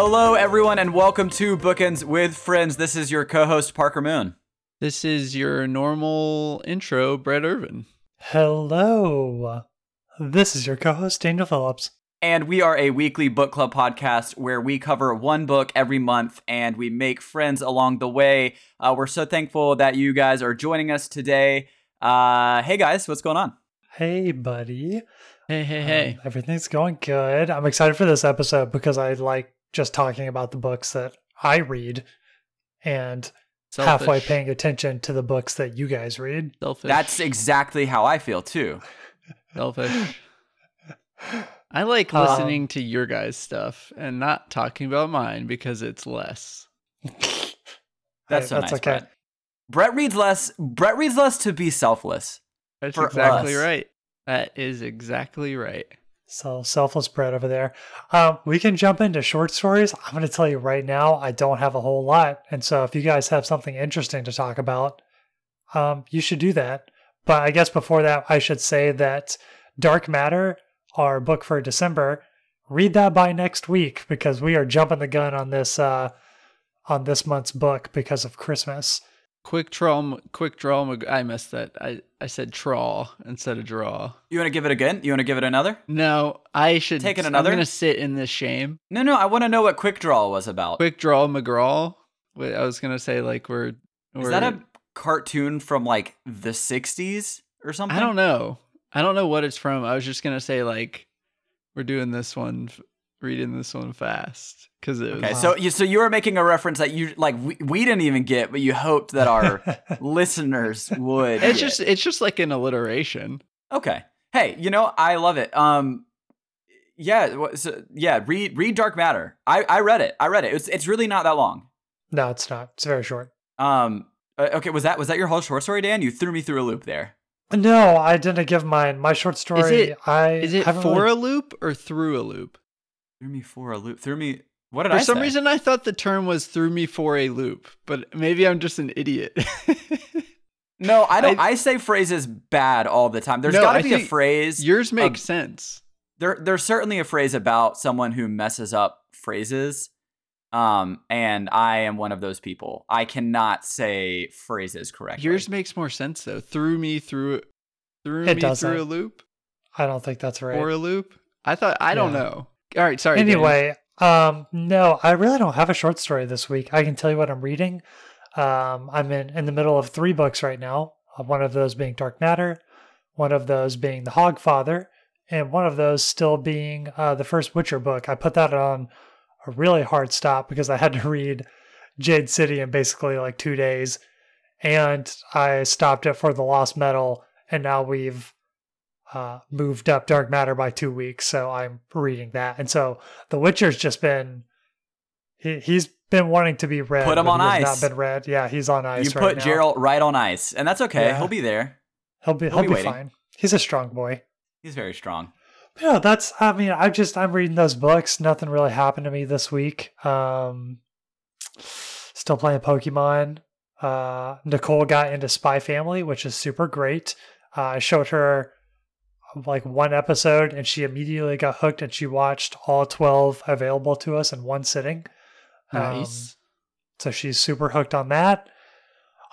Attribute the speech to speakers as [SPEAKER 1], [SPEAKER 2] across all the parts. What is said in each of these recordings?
[SPEAKER 1] Hello, everyone, and welcome to Bookends with Friends. This is your co host, Parker Moon.
[SPEAKER 2] This is your normal intro, Brett Irvin.
[SPEAKER 3] Hello. This is your co host, Daniel Phillips.
[SPEAKER 1] And we are a weekly book club podcast where we cover one book every month and we make friends along the way. Uh, we're so thankful that you guys are joining us today. Uh, hey, guys, what's going on?
[SPEAKER 3] Hey, buddy.
[SPEAKER 2] Hey, hey, hey.
[SPEAKER 3] Um, everything's going good. I'm excited for this episode because I like just talking about the books that I read and halfway
[SPEAKER 2] Selfish.
[SPEAKER 3] paying attention to the books that you guys read.
[SPEAKER 2] Selfish.
[SPEAKER 1] That's exactly how I feel, too.
[SPEAKER 2] selfish. I like
[SPEAKER 3] Um,
[SPEAKER 2] listening to your guys' stuff and not talking about mine because it's less.
[SPEAKER 1] That's
[SPEAKER 3] Hey,
[SPEAKER 1] so
[SPEAKER 3] that's
[SPEAKER 1] nice,
[SPEAKER 3] okay.
[SPEAKER 1] Brett. Brett reads less. Brett reads less to be selfless.
[SPEAKER 2] That's exactly
[SPEAKER 1] us.
[SPEAKER 2] right. That is exactly right.
[SPEAKER 3] So selfless bread over there. Um, we can jump into short stories. I'm going to tell you right now, I don't have a whole lot, and so if you guys have something interesting to talk about, um, you should do that. But I guess before that, I should say that Dark Matter, our book for December, read that by next week because we are jumping the gun on this uh, on this month's book because of Christmas.
[SPEAKER 2] Quick draw, quick draw. Mag- I missed that. I, I said trawl instead of draw.
[SPEAKER 1] You want to give it again? You want to give it another?
[SPEAKER 2] No, I should
[SPEAKER 1] Take it another.
[SPEAKER 2] I'm gonna sit in this shame.
[SPEAKER 1] No, no. I want to know what Quick Draw was about.
[SPEAKER 2] Quick draw McGraw. Wait, I was gonna say like we're. we're
[SPEAKER 1] Is that a cartoon from like the 60s or something?
[SPEAKER 2] I don't know. I don't know what it's from. I was just gonna say like we're doing this one, reading this one fast because it was.
[SPEAKER 1] Okay, so you so you were making a reference that you like we, we didn't even get, but you hoped that our listeners would.
[SPEAKER 2] It's
[SPEAKER 1] get.
[SPEAKER 2] just it's just like an alliteration.
[SPEAKER 1] okay. Hey, you know I love it. Um, yeah, so, yeah. Read read Dark Matter. I I read it. I read it. It's it's really not that long.
[SPEAKER 3] no, it's not. It's very short.
[SPEAKER 1] Um. uh, Okay, was that was that your whole short story, Dan? You threw me through a loop there.
[SPEAKER 3] No, I didn't give mine. My short story.
[SPEAKER 2] Is it-
[SPEAKER 3] I
[SPEAKER 2] Is it for
[SPEAKER 3] really
[SPEAKER 2] a loop or through a loop?
[SPEAKER 1] Threw me for a loop. Threw me. What did
[SPEAKER 2] For
[SPEAKER 1] I For
[SPEAKER 2] some
[SPEAKER 1] say?
[SPEAKER 2] reason, I thought the term was "threw me for a loop," but maybe I'm just an idiot.
[SPEAKER 1] No, I don't.
[SPEAKER 2] I-
[SPEAKER 1] I, say phrases bad all the time. There's
[SPEAKER 2] No,
[SPEAKER 1] got to be a phrase.
[SPEAKER 2] Yours makes sense.
[SPEAKER 1] there there's certainly a phrase about someone who messes up phrases um and i am one of those people i cannot say phrases correctly
[SPEAKER 2] Yours makes more sense though. Threw me through, threw
[SPEAKER 3] It
[SPEAKER 2] me
[SPEAKER 3] doesn't.
[SPEAKER 2] through a loop
[SPEAKER 3] I don't think that's right.
[SPEAKER 2] or a loop. I thought I don't know. All right, sorry.
[SPEAKER 3] Anyway, um, no, I really don't have a short story this week. I can tell you what I'm reading. Um, I'm in, in the middle of three books right now. uh, One of those being Dark Matter, one of those being The Hogfather, and one of those still being uh, the first Witcher book. I put that on a really hard stop because I had to read Jade City in basically like two days, and I stopped it for The Lost Metal, and now we've uh, moved up Dark Matter by two weeks, so I'm reading that. And so The Witcher's just been he, he's been wanting to be read.
[SPEAKER 1] Put him on ice.
[SPEAKER 3] Not been read. Yeah, he's on ice.
[SPEAKER 1] you
[SPEAKER 3] right
[SPEAKER 1] put
[SPEAKER 3] now.
[SPEAKER 1] Geralt right on ice and that's okay
[SPEAKER 3] Yeah.
[SPEAKER 1] he'll be there
[SPEAKER 3] He'll be
[SPEAKER 1] he'll
[SPEAKER 3] he'll,
[SPEAKER 1] be waiting.
[SPEAKER 3] fine. He's a strong boy.
[SPEAKER 1] he's very strong
[SPEAKER 3] But yeah, that's. I mean, I'm just I'm reading those books. Nothing really happened to me this week. Um, still playing Pokemon. Uh, Nicole got into Spy Family, which is super great. Uh, I showed her like one episode, and she immediately got hooked, and she watched all twelve available to us in one sitting. Um,
[SPEAKER 2] Nice.
[SPEAKER 3] so she's super hooked on that.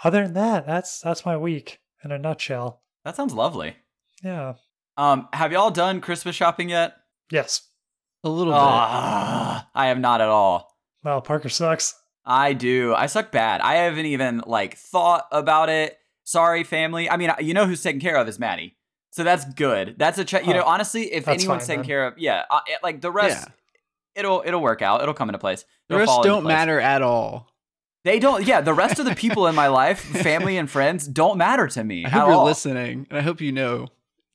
[SPEAKER 3] Other than that, that's that's my week in a nutshell.
[SPEAKER 1] that sounds lovely
[SPEAKER 3] Yeah.
[SPEAKER 1] um have y'all done christmas shopping yet
[SPEAKER 3] Yes.
[SPEAKER 2] a little bit.
[SPEAKER 1] Ah, i have not at all
[SPEAKER 3] Well, Parker sucks.
[SPEAKER 1] I do. I suck bad. I haven't even like thought about it. Sorry, family. I mean, you know who's taken care of is Maddie, so that's good. That's a check. You
[SPEAKER 3] Oh,
[SPEAKER 1] know, honestly, if
[SPEAKER 3] that's
[SPEAKER 1] anyone's
[SPEAKER 3] fine
[SPEAKER 1] taken care of, yeah, uh, it- like the rest, it'll it'll work out. It'll come into place.
[SPEAKER 2] the
[SPEAKER 1] It'll
[SPEAKER 2] rest
[SPEAKER 1] fall
[SPEAKER 2] don't
[SPEAKER 1] place.
[SPEAKER 2] matter at all.
[SPEAKER 1] They don't. Yeah, the rest of the people in my life, family and friends, don't matter to me
[SPEAKER 2] I hope you're
[SPEAKER 1] all.
[SPEAKER 2] listening, and I hope you know.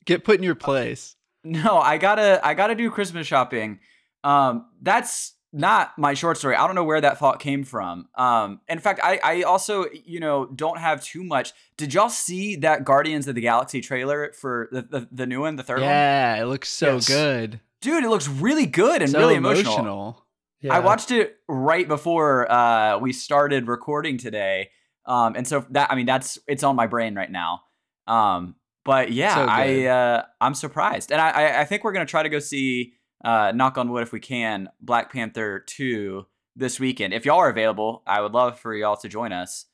[SPEAKER 2] Get put in your place.
[SPEAKER 1] No, I gotta I gotta do Christmas shopping. Um, that's not my short story. I don't know where that thought came from. Um, in fact, I I also you know don't have too much. Did y'all see that Guardians of the Galaxy trailer for the the, the new one, the third one?
[SPEAKER 2] Yeah, it looks so
[SPEAKER 3] Yes.
[SPEAKER 2] good.
[SPEAKER 1] Dude, it looks really good and
[SPEAKER 2] so
[SPEAKER 1] really emotional.
[SPEAKER 3] Yeah.
[SPEAKER 1] I watched it right before uh, we started recording today, um, and so that I mean that's it's on my brain right now. Um, but yeah,
[SPEAKER 2] So
[SPEAKER 1] I uh, I'm surprised, and I, I I think we're gonna try to go see uh, knock on wood if we can, Black Panther 2 this weekend. If y'all are available, I would love for y'all to join us.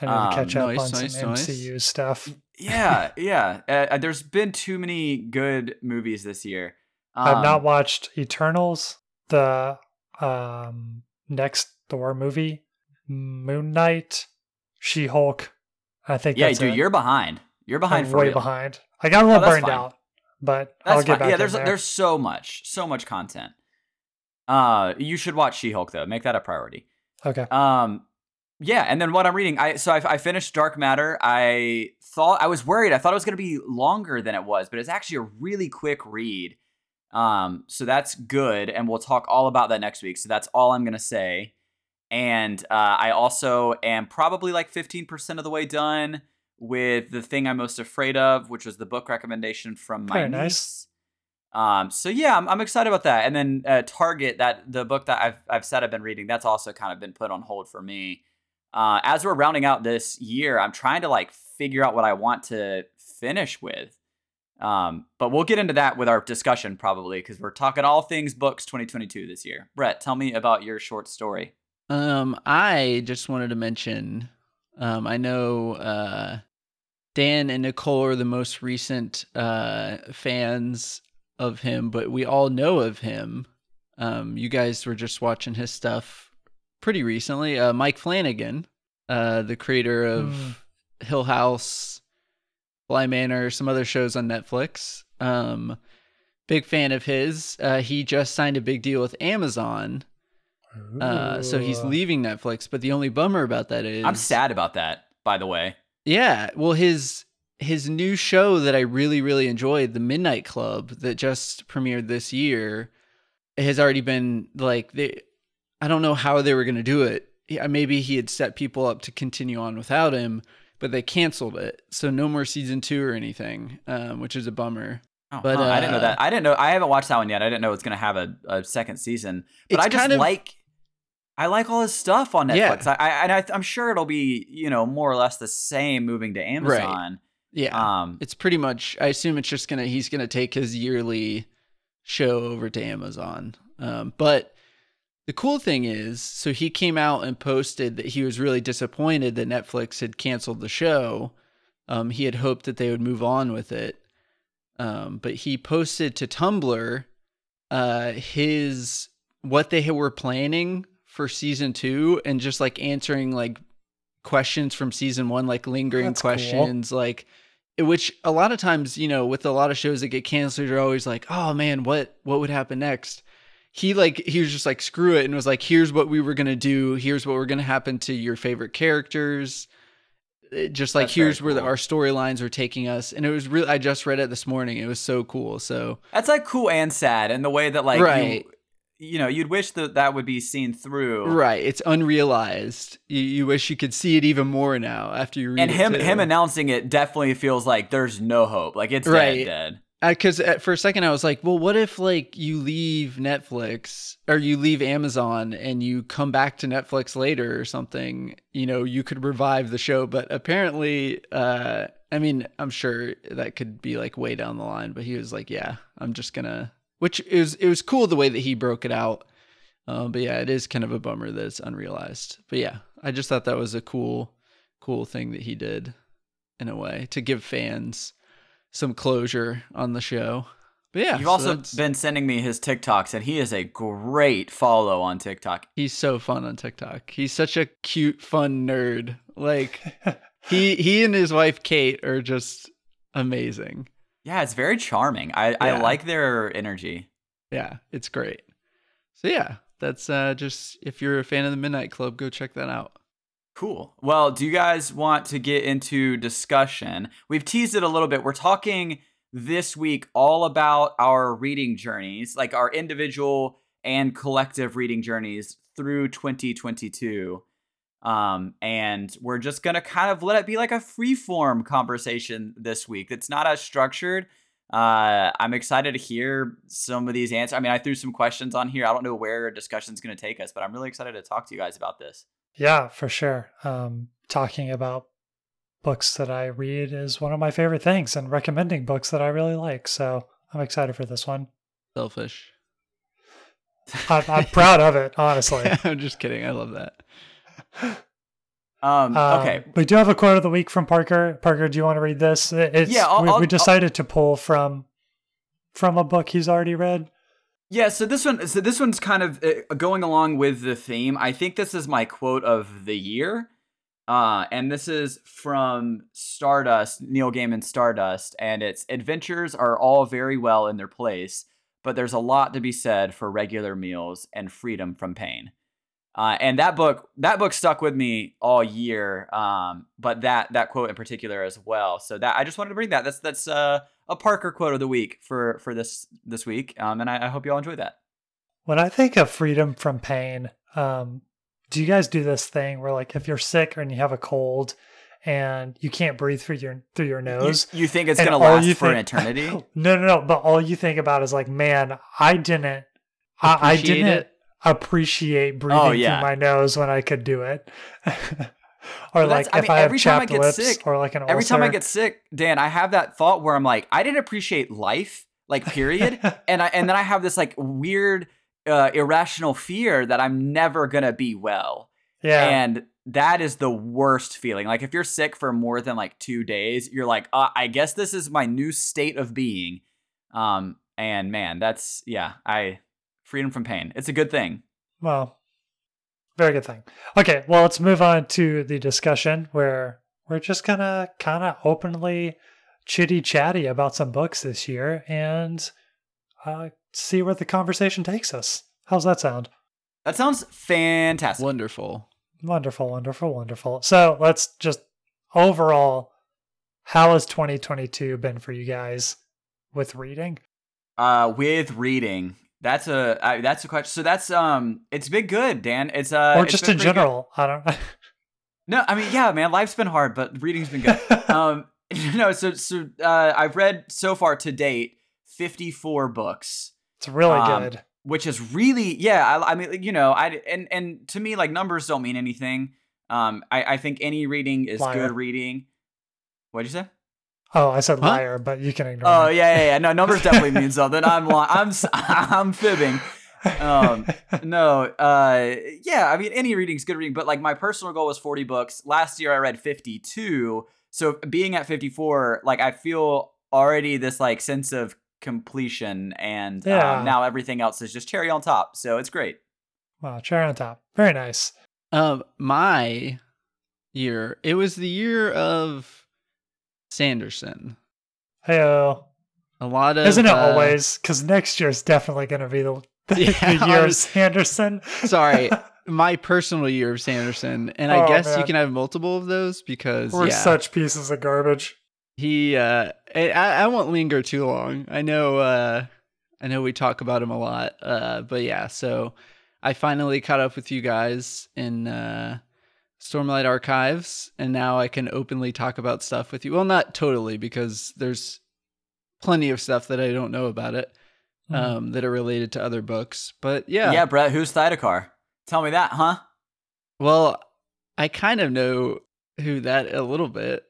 [SPEAKER 3] I need to catch
[SPEAKER 2] Um,
[SPEAKER 3] up
[SPEAKER 2] nice,
[SPEAKER 3] on
[SPEAKER 2] nice,
[SPEAKER 3] some
[SPEAKER 2] nice.
[SPEAKER 3] MCU stuff.
[SPEAKER 1] Yeah, yeah. Uh, there's been too many good movies this year.
[SPEAKER 3] I've not
[SPEAKER 1] Um,
[SPEAKER 3] watched Eternals, the um, next Thor movie, Moon Knight, She Hulk. I think
[SPEAKER 1] Yeah,
[SPEAKER 3] that's
[SPEAKER 1] dude,
[SPEAKER 3] it.
[SPEAKER 1] you're behind. You're behind
[SPEAKER 3] I'm
[SPEAKER 1] for
[SPEAKER 3] way
[SPEAKER 1] real.
[SPEAKER 3] behind. I got a little
[SPEAKER 1] Oh,
[SPEAKER 3] burned
[SPEAKER 1] fine.
[SPEAKER 3] out, but
[SPEAKER 1] That's
[SPEAKER 3] I'll get
[SPEAKER 1] fine.
[SPEAKER 3] back
[SPEAKER 1] Yeah, there's
[SPEAKER 3] there.
[SPEAKER 1] there's so much, so much content. Uh, you should watch She-Hulk though. Make that a priority.
[SPEAKER 3] okay.
[SPEAKER 1] Um, yeah, and then what I'm reading, I so I, I finished Dark Matter. I thought I was worried. I thought it was going to be longer than it was, but it's actually a really quick read. Um, so that's good, and we'll talk all about that next week. So that's all I'm going to say. And uh, I also am probably like 15% of the way done with the thing I'm most afraid of, which was the book recommendation from my
[SPEAKER 3] Very
[SPEAKER 1] niece.
[SPEAKER 3] nice.
[SPEAKER 1] Um, so yeah, I'm, I'm excited about that. And then uh, Target, that the book that I've I've said I've been reading, that's also kind of been put on hold for me. Uh, as we're rounding out this year, I'm trying to like figure out what I want to finish with. Um, but we'll get into that with our discussion probably because we're talking all things books 2022 this year. Brett, tell me about your short story.
[SPEAKER 2] Um, I just wanted to mention, um, I know uh, Dan and Nicole are the most recent uh, fans of him, but we all know of him. Um, you guys were just watching his stuff pretty recently. Uh, Mike Flanagan, uh, the creator of
[SPEAKER 3] Mm.
[SPEAKER 2] Hill House, Bly Manor, some other shows on Netflix. Um, big fan of his. Uh, he just signed a big deal with Amazon. Uh, so he's leaving Netflix, but the only bummer about that is
[SPEAKER 1] I'm sad about that, by the way.
[SPEAKER 2] Yeah, well his his new show that I really really enjoyed, The Midnight Club that just premiered this year, has already been like they I don't know how they were going to do it. Maybe he had set people up to continue on without him, but they canceled it. So no more season 2 or anything, um, which is a bummer.
[SPEAKER 1] Oh,
[SPEAKER 2] But,
[SPEAKER 1] huh, I didn't know
[SPEAKER 2] uh,
[SPEAKER 1] that. I didn't know. I haven't watched that one yet. I didn't know it's gonna have a, a second season. But I just
[SPEAKER 2] kind of-
[SPEAKER 1] like. I like all his stuff on
[SPEAKER 2] Yeah.
[SPEAKER 1] Netflix. I, I and I, I'm sure it'll be you know more or less the same moving to Amazon. Right.
[SPEAKER 2] Yeah.
[SPEAKER 1] Um.
[SPEAKER 2] It's pretty much. I assume it's just gonna. He's gonna take his yearly show over to Amazon. Um, but the cool thing is, so he came out and posted that he was really disappointed that Netflix had canceled the show. Um, he had hoped that they would move on with it. Um, but he posted to Tumblr uh, his what they were planning for season two and just like answering like questions from season one, like lingering
[SPEAKER 3] That's cool.
[SPEAKER 2] questions, like which a lot of times, you know, with a lot of shows that get canceled, you're always like, oh man, what what would happen next? He like he was just like screw it and was like, here's what we were gonna do, here's what we're gonna happen to your favorite characters. It just like
[SPEAKER 1] That's
[SPEAKER 2] here's where the, our storylines were taking us, and it was really. I just read it this morning. It was so cool. So
[SPEAKER 1] That's like cool and sad and the way that like
[SPEAKER 2] Right.
[SPEAKER 1] you, you know you'd wish that that would be seen through.
[SPEAKER 2] right, it's unrealized. You, you wish you could see it even more now after you read
[SPEAKER 1] And him him announcing it definitely feels like there's no hope. Like it's
[SPEAKER 2] Right.
[SPEAKER 1] dead, dead.
[SPEAKER 2] because for a second I was like, well, what if like you leave Netflix or you leave Amazon and you come back to Netflix later or something? You know, you could revive the show, but apparently, uh, I mean, I'm sure that could be like way down the line. But he was like, yeah, I'm just gonna. Which is it was cool the way that he broke it out. Um, but yeah, it is kind of a bummer that it's unrealized. But yeah, I just thought that was a cool, cool thing that he did in a way to give fans some closure on the show. But yeah,
[SPEAKER 1] You've
[SPEAKER 2] so
[SPEAKER 1] also been sending me his TikToks, and he is a great follow on TikTok.
[SPEAKER 2] he's so fun on TikTok. He's such a cute, fun nerd. Like he he and his wife Kate are just amazing.
[SPEAKER 1] Yeah, it's very charming. I, I like their energy.
[SPEAKER 2] Yeah, it's great. So yeah, that's uh just if you're a fan of the Midnight Club, go check that out.
[SPEAKER 1] Cool. Well, do you guys want to get into discussion? We've teased it a little bit. We're talking this week all about our reading journeys, like our individual and collective reading journeys through 2022. Um, and we're just gonna kind of let it be like a free form conversation this week. It's not as structured. Uh, I'm excited to hear some of these answers. I mean, I threw some questions on here. I don't know where a discussion's gonna take us, but I'm really excited to talk to you guys about this.
[SPEAKER 3] Yeah, for sure. Um, talking about books that I read is one of my favorite things, and recommending books that I really like. So I'm excited for this one.
[SPEAKER 2] Selfish.
[SPEAKER 3] I'm, I'm proud of it, honestly.
[SPEAKER 2] I'm just kidding. I love that.
[SPEAKER 1] Um,
[SPEAKER 3] Um,
[SPEAKER 1] okay.
[SPEAKER 3] We do have a quote of the week from Parker. Parker, do you want to read this? It's,
[SPEAKER 1] Yeah, I'll-
[SPEAKER 3] we,
[SPEAKER 1] I'll-
[SPEAKER 3] we decided to pull from from a book he's already read.
[SPEAKER 1] Yeah, so this one, so this one's kind of uh, going along with the theme. I think this is my quote of the year, uh, and this is from Stardust, Neil Gaiman Stardust, and it's adventures are all very well in their place, but there's a lot to be said for regular meals and freedom from pain. Uh, and that book, that book stuck with me all year. Um, but that that quote in particular as well. So that I just wanted to bring that. That's that's uh, a Parker quote of the week for for this this week. Um, and I, I hope you all enjoy that.
[SPEAKER 3] When I think of freedom from pain, um, do you guys do this thing where like if you're sick and you have a cold and you can't breathe through your through your nose?
[SPEAKER 1] you think it's gonna last
[SPEAKER 3] you
[SPEAKER 1] for an eternity?
[SPEAKER 3] No, no, no. But all you think about is like, man, I didn't, I, I didn't
[SPEAKER 2] it?
[SPEAKER 3] Appreciate breathing
[SPEAKER 1] Oh, yeah.
[SPEAKER 3] through my nose when I could do it. or like
[SPEAKER 1] that's- I
[SPEAKER 3] if
[SPEAKER 1] mean,
[SPEAKER 3] I have
[SPEAKER 1] every time I get
[SPEAKER 3] lips
[SPEAKER 1] sick-
[SPEAKER 3] or like an
[SPEAKER 1] Every time I get sick, Dan, I have that thought where I'm like, I didn't appreciate life, like period, and I and then I have this like weird, uh, irrational fear that I'm never gonna be well.
[SPEAKER 3] yeah,
[SPEAKER 1] And that is the worst feeling. Like if you're sick for more than like two days, you're like, uh, I guess this is my new state of being. Um, and man, that's yeah, I freedom from pain. It's a good thing.
[SPEAKER 3] Well, very good thing. Okay, well, let's move on to the discussion where we're just gonna kind of openly chitty chatty about some books this year and uh, see where the conversation takes us. How's that sound?
[SPEAKER 1] That sounds fantastic.
[SPEAKER 2] Wonderful.
[SPEAKER 3] Wonderful, wonderful, wonderful. So let's just overall, how has 2022 been for you guys with reading?
[SPEAKER 1] Uh, with reading, that's a uh, that's a question. So that's um, it's been good, Dan. It's uh,
[SPEAKER 3] or just in
[SPEAKER 1] pretty good.
[SPEAKER 3] general? I don't know.
[SPEAKER 1] No, I mean, yeah, man, life's been hard, but reading's been good. um, no, so so uh, I've read so far to date 54 books,
[SPEAKER 3] it's really
[SPEAKER 1] um,
[SPEAKER 3] good.
[SPEAKER 1] which is really yeah. I, I mean, you know, I and and to me, like numbers don't mean anything. Um, I I think any reading is
[SPEAKER 3] Liar.
[SPEAKER 1] good reading. What'd you say?
[SPEAKER 3] Oh, I said
[SPEAKER 2] Huh?
[SPEAKER 3] liar, but you can ignore
[SPEAKER 1] Oh
[SPEAKER 3] me.
[SPEAKER 1] yeah, yeah, yeah. No, numbers definitely mean something. I'm li- I'm s- I'm fibbing. um no uh yeah i mean any reading's good reading but like my personal goal was 40 books last year i read 52 so being at 54 like i feel already this like sense of completion and
[SPEAKER 3] Yeah.
[SPEAKER 1] um, now everything else is just cherry on top so it's great
[SPEAKER 3] wow, cherry on top. Very nice.
[SPEAKER 2] Um, my year, it was the year of Sanderson.
[SPEAKER 3] Heyo.
[SPEAKER 2] A lot of
[SPEAKER 3] Isn't it
[SPEAKER 2] uh,
[SPEAKER 3] always? Because next year is definitely going to be the, the,
[SPEAKER 2] Yeah,
[SPEAKER 3] the year
[SPEAKER 2] I
[SPEAKER 3] of Sanderson.
[SPEAKER 2] Sorry, my personal year of Sanderson, and I
[SPEAKER 3] Oh,
[SPEAKER 2] guess you can have multiple of those because
[SPEAKER 3] We're
[SPEAKER 2] yeah,
[SPEAKER 3] such pieces of garbage.
[SPEAKER 2] he. Uh, I, I won't linger too long. I know. Uh, I know we talk about him a lot. Uh, but yeah, so I finally caught up with you guys in uh, Stormlight Archives, and now I can openly talk about stuff with you. Well, not totally because there's plenty of stuff that I don't know about it um, that are related to other books. But
[SPEAKER 1] yeah,
[SPEAKER 2] yeah,
[SPEAKER 1] brett who's Thaidakar? tell me that huh
[SPEAKER 2] well, I kind of know who that a little bit.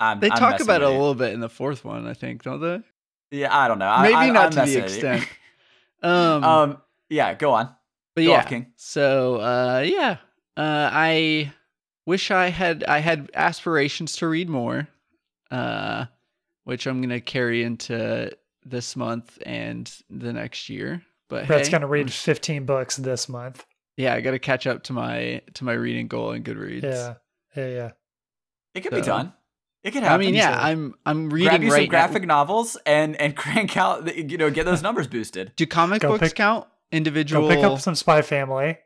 [SPEAKER 1] I'm,
[SPEAKER 2] They
[SPEAKER 1] I'm
[SPEAKER 2] talk about it a little bit in the fourth one, I think, don't they?
[SPEAKER 1] yeah i don't know
[SPEAKER 2] Maybe
[SPEAKER 1] I,
[SPEAKER 2] not
[SPEAKER 1] I'm
[SPEAKER 2] to the
[SPEAKER 1] messing with you.
[SPEAKER 2] extent. Um,
[SPEAKER 1] um yeah go on
[SPEAKER 2] but
[SPEAKER 1] go
[SPEAKER 2] yeah.
[SPEAKER 1] off, King.
[SPEAKER 2] So uh, yeah, uh, I wish I had I had aspirations to read more, uh, which I'm gonna carry into this month and the next year. But
[SPEAKER 3] Brett's
[SPEAKER 2] hey,
[SPEAKER 3] going to read
[SPEAKER 2] I'm-
[SPEAKER 3] 15 books this month.
[SPEAKER 2] Yeah, I got to catch up to my to my reading goal in Goodreads.
[SPEAKER 3] Yeah. Yeah. Yeah.
[SPEAKER 1] it could be done it could happen
[SPEAKER 2] I mean, yeah,
[SPEAKER 3] so-
[SPEAKER 2] I'm I'm
[SPEAKER 1] grab
[SPEAKER 2] reading
[SPEAKER 1] you
[SPEAKER 2] right
[SPEAKER 1] some graphic novels and and crank out the, you know get those numbers boosted
[SPEAKER 2] Do comic
[SPEAKER 3] Go
[SPEAKER 2] books
[SPEAKER 3] pick-
[SPEAKER 2] count? Individual.
[SPEAKER 3] Go pick up some Spy Family.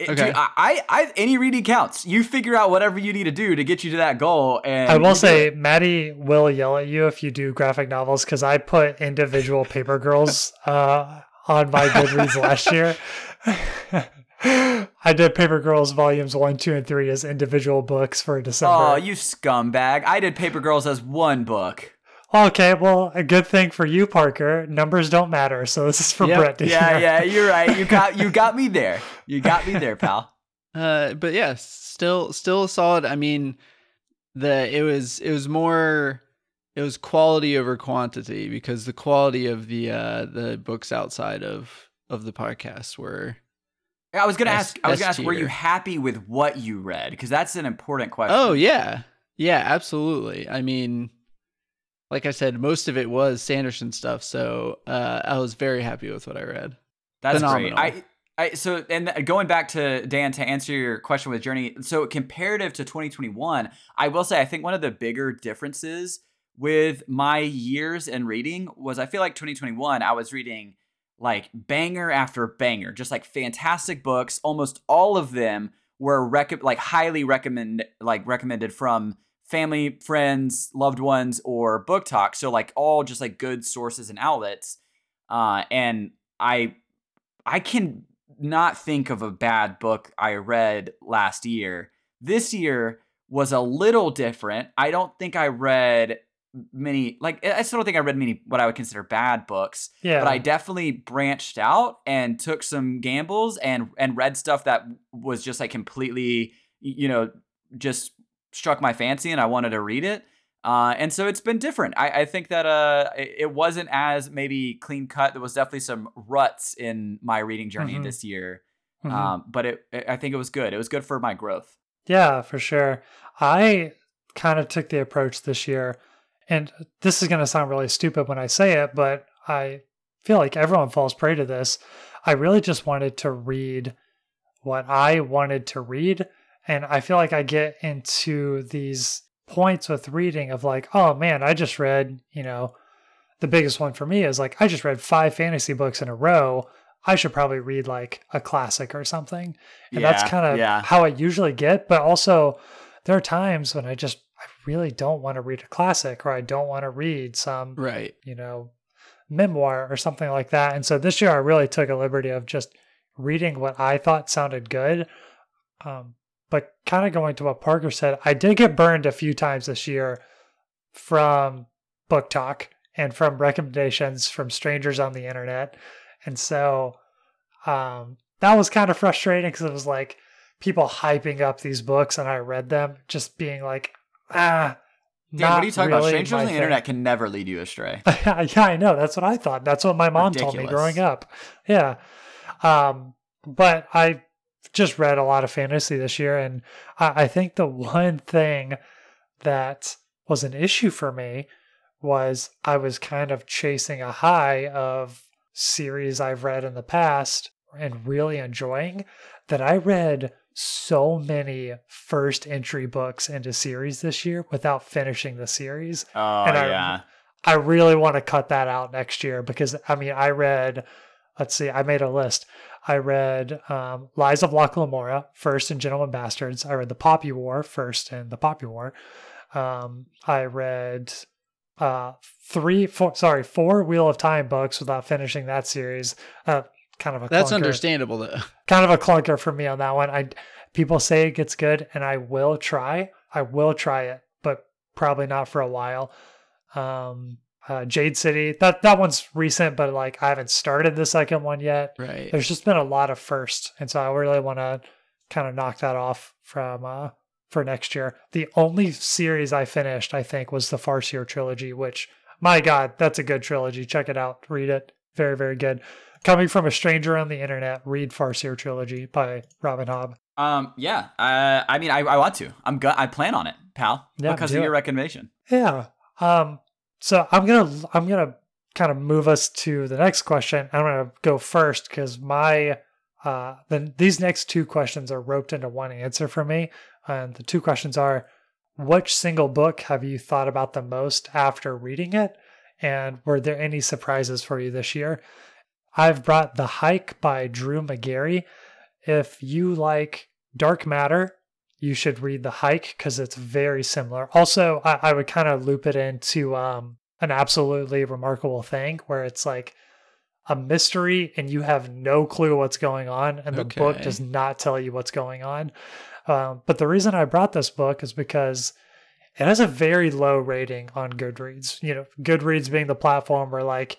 [SPEAKER 2] Okay.
[SPEAKER 1] dude, I, I, I, any reading counts. You figure out whatever you need to do to get you to that goal. And
[SPEAKER 3] I will say,
[SPEAKER 1] it.
[SPEAKER 3] Maddie will yell at you if you do graphic novels because I put individual paper girls uh, on my Goodreads last year. I did Paper Girls volumes one, two, and three as individual books for December.
[SPEAKER 1] oh, you scumbag! I did Paper Girls as one book.
[SPEAKER 3] Okay, well, a good thing for you, Parker. Numbers don't matter, so this is for
[SPEAKER 2] Yep.
[SPEAKER 3] Brett. to
[SPEAKER 1] Yeah,
[SPEAKER 3] hear.
[SPEAKER 1] yeah, you're right. You got, you got me there. You got me there, pal.
[SPEAKER 2] Uh, but yeah, still still solid. I mean, the it was it was more it was quality over quantity because the quality of the uh the books outside of of the podcast were
[SPEAKER 1] I was gonna
[SPEAKER 2] S-
[SPEAKER 1] ask. I was gonna
[SPEAKER 2] S
[SPEAKER 1] ask. Were you happy with what you read? Because that's an important question.
[SPEAKER 2] Oh yeah. Yeah, absolutely. I mean like I said, most of it was Sanderson stuff, so uh, I was very happy with what I read.
[SPEAKER 1] That's
[SPEAKER 2] Phenomenal.
[SPEAKER 1] great. I, I, so, and going back to Dan to answer your question with Journey. So, comparative to 2021, I will say I think one of the bigger differences with my years in reading was I feel like 2021 I was reading like banger after banger, just like fantastic books. Almost all of them were rec- like highly recommend like recommended from family, friends, loved ones, or book talk. So like all just like good sources and outlets. Uh, and I I can not think of a bad book I read last year. This year was a little different. I don't think I read many like I still don't think I read many what I would consider bad books,
[SPEAKER 3] Yeah.
[SPEAKER 1] but I definitely branched out and took some gambles and and read stuff that was just like completely you know just struck my fancy and I wanted to read it. Uh, and so it's been different. I, I think that uh, it, it wasn't as maybe clean cut. There was definitely some ruts in my reading journey
[SPEAKER 3] Mhm.
[SPEAKER 1] this year.
[SPEAKER 3] Mhm.
[SPEAKER 1] Um, but it, it, I think it was good. It was good for my growth.
[SPEAKER 3] Yeah, for sure. I kind of took the approach this year, and this is going to sound really stupid when I say it, but I feel like everyone falls prey to this. I really just wanted to read what I wanted to read. And I feel like I get into these points with reading of like, oh man, I just read, you know, the biggest one for me is like, I just read five fantasy books in a row. I should probably read like a classic or something. And that's kind of
[SPEAKER 1] yeah.
[SPEAKER 3] how I usually get. But also, there are times when I just, I really don't want to read a classic or I don't want to read some,
[SPEAKER 2] Right.
[SPEAKER 3] you know, memoir or something like that. And so this year I really took a liberty of just reading what I thought sounded good. Um, but kind of going to what Parker said, I did get burned a few times this year from book talk and from recommendations from strangers on the internet. And so um, that was kind of frustrating because it was like people hyping up these books and I read them, just being like, ah.
[SPEAKER 1] Dan, what are you talking about? Strangers on the
[SPEAKER 3] thing.
[SPEAKER 1] internet can never lead you astray.
[SPEAKER 3] yeah, I know. That's what I thought. That's what my mom told me growing up. Yeah. Um, but I just read a lot of fantasy this year, and I, I think the one thing that was an issue for me was I was kind of chasing a high of series I've read in the past and really enjoying that I read so many first entry books into series this year without finishing the series.
[SPEAKER 1] Oh
[SPEAKER 3] And I-
[SPEAKER 1] yeah.
[SPEAKER 3] I really want to cut that out next year because I mean I read let's see, I made a list. I read um, Lies of Locke Lamora first and Gentleman Bastards. I read The Poppy War first and The Poppy War. Um, I read uh, three, four, sorry, four Wheel of Time books without finishing that series. Uh, kind of a
[SPEAKER 2] That's
[SPEAKER 3] clunker
[SPEAKER 2] understandable though.
[SPEAKER 3] kind of a clunker for me on that one. I people say it gets good, and I will try. I will try it, but probably not for a while. Um, uh, Jade City that that one's recent, but like I haven't started the second one yet.
[SPEAKER 2] Right.
[SPEAKER 3] There's just been a lot of firsts, and so I really want to kind of knock that off from uh, for next year. The only series I finished, I think, was the Farseer trilogy, which my God, that's a good trilogy. Check it out, read it. Very, very good. Coming from a stranger on the internet, read Farseer trilogy by Robin Hobb.
[SPEAKER 1] Um, yeah. Uh, I mean, I, I want to. I'm go- I plan on it, pal,
[SPEAKER 3] Yeah,
[SPEAKER 1] because of your
[SPEAKER 3] it.
[SPEAKER 1] recommendation.
[SPEAKER 3] Yeah. Um. So I'm gonna I'm gonna kind of move us to the next question. I'm gonna go first because my uh then these next two questions are roped into one answer for me, and the two questions are: Which single book have you thought about the most after reading it, and were there any surprises for you this year? I've brought The Hike by Drew Magary. If you like dark matter, you should read The Hike because it's very similar. Also, I, I would kind of loop it into um, an absolutely remarkable thing where it's like a mystery and you have no clue what's going on, and the book does not tell you what's going on. Um, but the reason I brought this book is because it has a very low rating on Goodreads. You know, Goodreads being the platform where like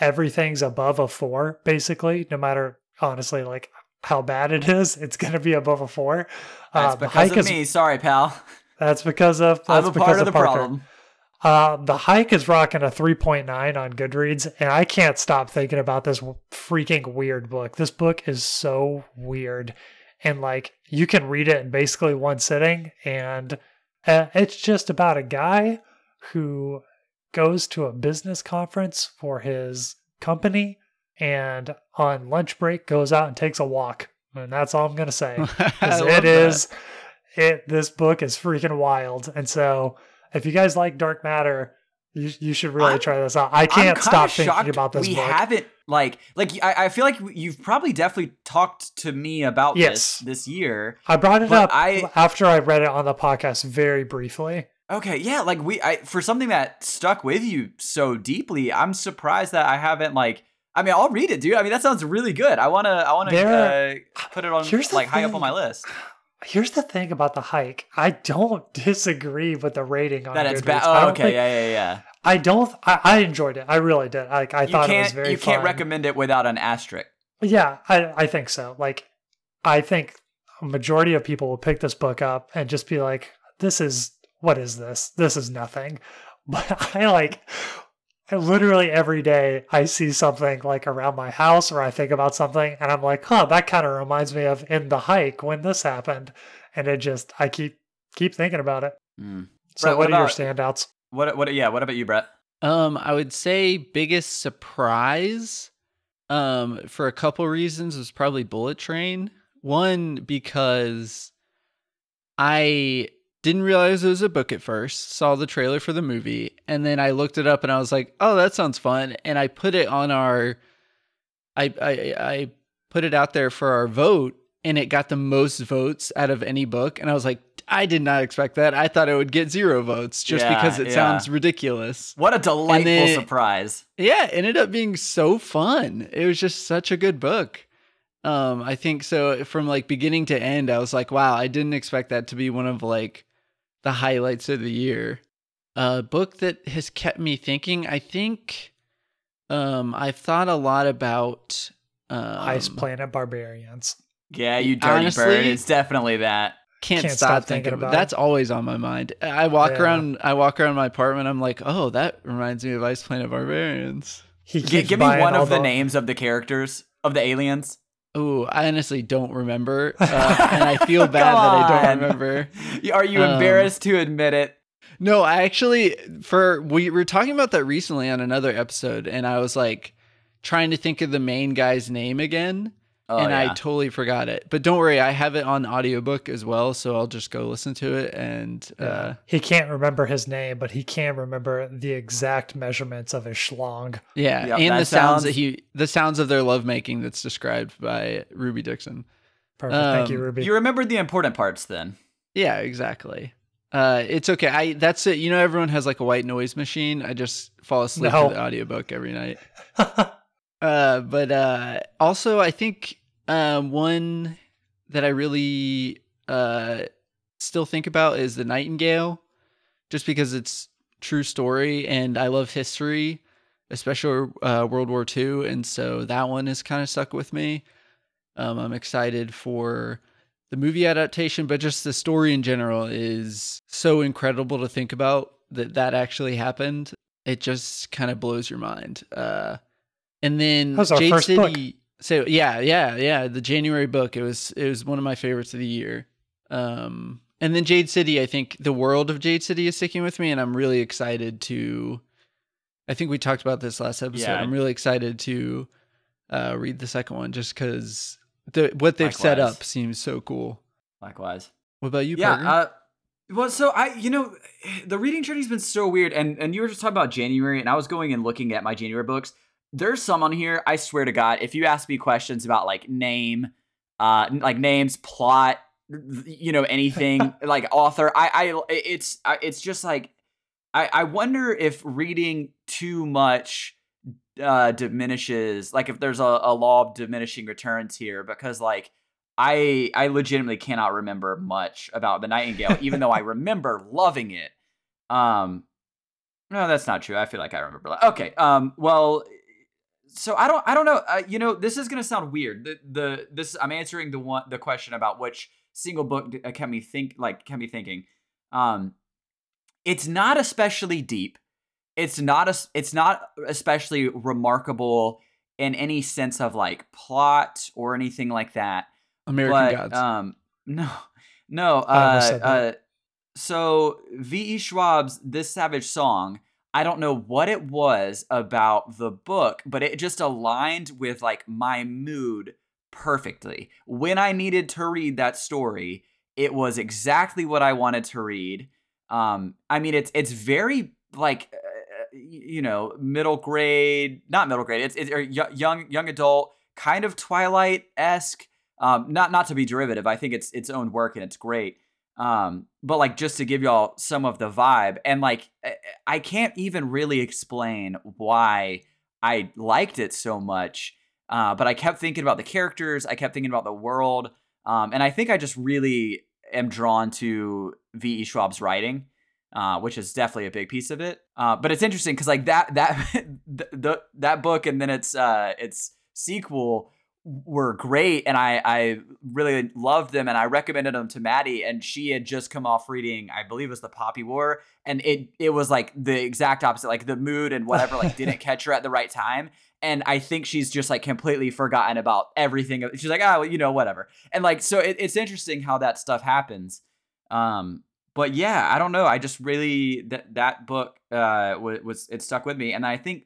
[SPEAKER 3] everything's above a four, basically, no matter honestly like how bad it is, it's going to be above a four.
[SPEAKER 1] That's
[SPEAKER 3] Uh,
[SPEAKER 1] because
[SPEAKER 3] hike
[SPEAKER 1] of
[SPEAKER 3] is
[SPEAKER 1] me. Sorry, pal.
[SPEAKER 3] that's because of that's
[SPEAKER 1] I'm a
[SPEAKER 3] because
[SPEAKER 1] part of the
[SPEAKER 3] Parker.
[SPEAKER 1] problem.
[SPEAKER 3] Uh, the hike is rocking a 3.9 on Goodreads, and I can't stop thinking about this freaking weird book. This book is so weird, and like you can read it in basically one sitting, and uh, it's just about a guy who goes to a business conference for his company, and on lunch break goes out and takes a walk, and that's all I'm gonna say.
[SPEAKER 2] I
[SPEAKER 3] 'Cause
[SPEAKER 2] love
[SPEAKER 3] it is, it this book is freaking wild, and so if you guys like dark matter, you you should really
[SPEAKER 1] I'm-
[SPEAKER 3] try this out. I can't stop thinking about this
[SPEAKER 1] we
[SPEAKER 3] book.
[SPEAKER 1] haven't like like I, I feel like you've probably definitely talked to me about
[SPEAKER 3] Yes.
[SPEAKER 1] this this year.
[SPEAKER 3] I brought it up
[SPEAKER 1] I-
[SPEAKER 3] after I read it on the podcast very briefly.
[SPEAKER 1] Okay, yeah, like we I for something that stuck with you so deeply, I'm surprised that I haven't like I mean, I'll read it, dude. I mean, that sounds really good. I want to I want to
[SPEAKER 3] There-
[SPEAKER 1] uh, put it on like high up on my list.
[SPEAKER 3] Here's the thing about the hike. I don't disagree with the rating on
[SPEAKER 1] That it's bad.
[SPEAKER 3] I
[SPEAKER 1] Oh, okay,
[SPEAKER 3] think-
[SPEAKER 1] yeah, yeah, yeah.
[SPEAKER 3] I don't. I, I enjoyed it. I really did. Like I thought it was very.
[SPEAKER 1] you can't
[SPEAKER 3] fun.
[SPEAKER 1] recommend it without an asterisk.
[SPEAKER 3] Yeah, I I think so. Like I think a majority of people will pick this book up and just be like, "This is what is this? This is nothing." But I like I literally every day I see something like around my house or I think about something and I'm like, "Huh, that kind of reminds me of in the hike when this happened." And it just I keep keep thinking about it.
[SPEAKER 1] Mm.
[SPEAKER 3] So
[SPEAKER 1] Brett,
[SPEAKER 3] what,
[SPEAKER 1] what
[SPEAKER 3] are your standouts?
[SPEAKER 1] What what yeah, what about you, Brett?
[SPEAKER 2] Um, I would say biggest surprise, um, for a couple reasons was probably Bullet Train. One because I didn't realize it was a book at first. Saw the trailer for the movie, and then I looked it up and I was like, "Oh, that sounds fun." And I put it on our, I I I put it out there for our vote, and it got the most votes out of any book. And I was like, I did not expect that. I thought it would get zero votes just
[SPEAKER 1] Yeah,
[SPEAKER 2] because it
[SPEAKER 1] yeah.
[SPEAKER 2] sounds ridiculous.
[SPEAKER 1] What a delightful
[SPEAKER 2] then-
[SPEAKER 1] surprise.
[SPEAKER 2] Yeah, it ended up being so fun. It was just such a good book. Um, I think so from like beginning to end, I was like, wow, I didn't expect that to be one of like the highlights of the year. A book that has kept me thinking, I think um I've thought a lot about um
[SPEAKER 3] Ice Planet Barbarians.
[SPEAKER 1] Yeah, you dirty
[SPEAKER 2] honestly-
[SPEAKER 1] bird. It's definitely that.
[SPEAKER 2] can't,
[SPEAKER 3] Can't
[SPEAKER 2] stop,
[SPEAKER 3] stop
[SPEAKER 2] thinking,
[SPEAKER 3] thinking
[SPEAKER 2] about,
[SPEAKER 3] about it.
[SPEAKER 2] that's always on my mind. I walk
[SPEAKER 3] Yeah.
[SPEAKER 2] around I walk around my apartment, I'm like, oh, that reminds me of Ice Planet Barbarians.
[SPEAKER 3] He
[SPEAKER 1] G- give me one
[SPEAKER 3] all
[SPEAKER 1] of the names of the characters of the aliens.
[SPEAKER 2] Oh, I honestly don't remember, uh, and I feel bad that I don't remember.
[SPEAKER 1] Are you
[SPEAKER 2] Um,
[SPEAKER 1] embarrassed to admit it?
[SPEAKER 2] No, I actually for we were talking about that recently on another episode, and I was like trying to think of the main guy's name again,
[SPEAKER 1] Oh,
[SPEAKER 2] and I totally forgot it. But don't worry, I have it on audiobook as well, so I'll just go listen to it. And uh,
[SPEAKER 3] he can't remember his name, but he can remember the exact measurements of his schlong.
[SPEAKER 2] yeah,
[SPEAKER 1] Yep,
[SPEAKER 2] and the sounds that he the sounds of their lovemaking that's described by Ruby Dixon.
[SPEAKER 3] Perfect. Thank you,
[SPEAKER 2] Um,
[SPEAKER 3] Ruby.
[SPEAKER 1] You remembered the important parts then.
[SPEAKER 2] Yeah, exactly. Uh, it's okay. I that's it. You know, everyone has like a white noise machine. I just fall asleep
[SPEAKER 3] No.
[SPEAKER 2] to the audiobook every night. Uh, but uh, also, I think um, one that I really uh, still think about is the Nightingale, just because it's true story and I love history, especially uh, World War II, and so that one is kind of stuck with me. Um, I'm excited for the movie adaptation, but just the story in general is so incredible to think about that that actually happened. It just kind of blows your mind. Uh, and then
[SPEAKER 3] That was our
[SPEAKER 2] Jade
[SPEAKER 3] first book.
[SPEAKER 2] So yeah, yeah, yeah. The January book. It was it was one of my favorites of the year. Um, and then Jade City. I think the world of Jade City is sticking with me, and I'm really excited to. I think we talked about this last episode.
[SPEAKER 1] Yeah.
[SPEAKER 2] I'm really excited to uh, read the second one just because the what they've set up seems so cool.
[SPEAKER 1] Likewise.
[SPEAKER 2] What about you,
[SPEAKER 1] yeah. Uh, well, so I, you know, the reading journey's been so weird, and and you were just talking about January, and I was going and looking at my January books. There's some on here. I swear to God, if you ask me questions about like name, uh, like names, plot, you know, anything like author, I, I, it's, I- it's just like, I, I wonder if reading too much uh diminishes like if there's a, a law of diminishing returns here because like I I legitimately cannot remember much about the Nightingale, even though I remember loving it. Um, no, that's not true. I feel like I remember. Okay. Um. Well, so I don't. I don't know. Uh, you know, this is gonna sound weird. The the this I'm answering the one the question about which single book uh, kept me think like kept me thinking. Um, it's not especially deep. It's not a, it's not especially remarkable in any sense of like plot or anything like that.
[SPEAKER 2] American
[SPEAKER 1] but,
[SPEAKER 2] Gods.
[SPEAKER 1] Um, no, no. Uh, uh, so V.E. Schwab's "This Savage Song." I don't know what it was about the book, but it just aligned with like my mood perfectly. When I needed to read that story, it was exactly what I wanted to read. Um, I mean, it's it's very like uh, you know middle grade, not middle grade. It's it's or young young adult, kind of Twilight esque. Um, not not to be derivative. I think it's its own work and it's great. Um, but like just to give y'all some of the vibe, and like I- can't even really explain why I liked it so much. Uh, but I kept thinking about the characters. I kept thinking about the world. Um, and I think I just really am drawn to V.E. Schwab's writing, uh, which is definitely a big piece of it. Uh, but it's interesting because like that that the, the that book and then its uh, its sequel were great, and I I really loved them, and I recommended them to Maddie, and she had just come off reading I believe it was the Poppy War, and it it was like the exact opposite, like the mood and whatever like didn't catch her at the right time. And I think she's just like completely forgotten about everything. She's like, oh, well, you know, whatever. And like, so it, it's interesting how that stuff happens. Um, but yeah, I don't know. I just really that that book uh was, was it stuck with me, and I think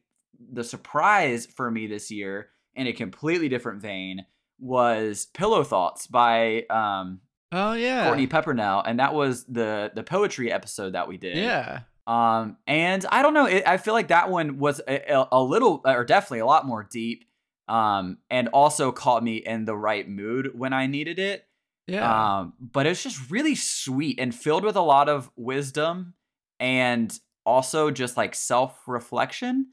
[SPEAKER 1] the surprise for me this year in a completely different vein was Pillow Thoughts by um
[SPEAKER 2] oh yeah.
[SPEAKER 1] Courtney Peppernell, and that was the the poetry episode that we did.
[SPEAKER 2] Yeah.
[SPEAKER 1] Um, and I don't know. It, I feel like that one was a, a, a little, or definitely a lot more deep. Um, and also caught me in the right mood when I needed it.
[SPEAKER 2] Yeah.
[SPEAKER 1] Um, but it's just really sweet and filled with a lot of wisdom and also just like self reflection.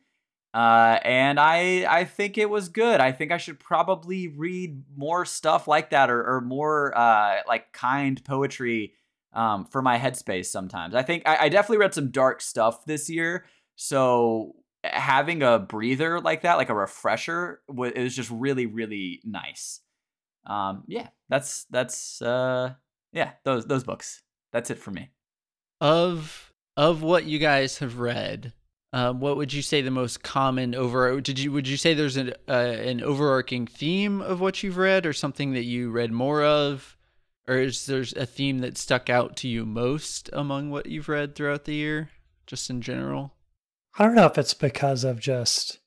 [SPEAKER 1] Uh, and I I think it was good. I think I should probably read more stuff like that or, or more uh, like kind poetry um, for my headspace sometimes. I think I, I definitely read some dark stuff this year. So having a breather like that, like a refresher, wa- is just really, really nice. Um, yeah, that's that's uh, yeah, those those books. That's it for me.
[SPEAKER 2] of of what you guys have read, um, what would you say the most common over? Did you would you say there's an uh, an overarching theme of what you've read, or something that you read more of, or is there a theme that stuck out to you most among what you've read throughout the year, just in general?
[SPEAKER 3] I don't know if it's because of just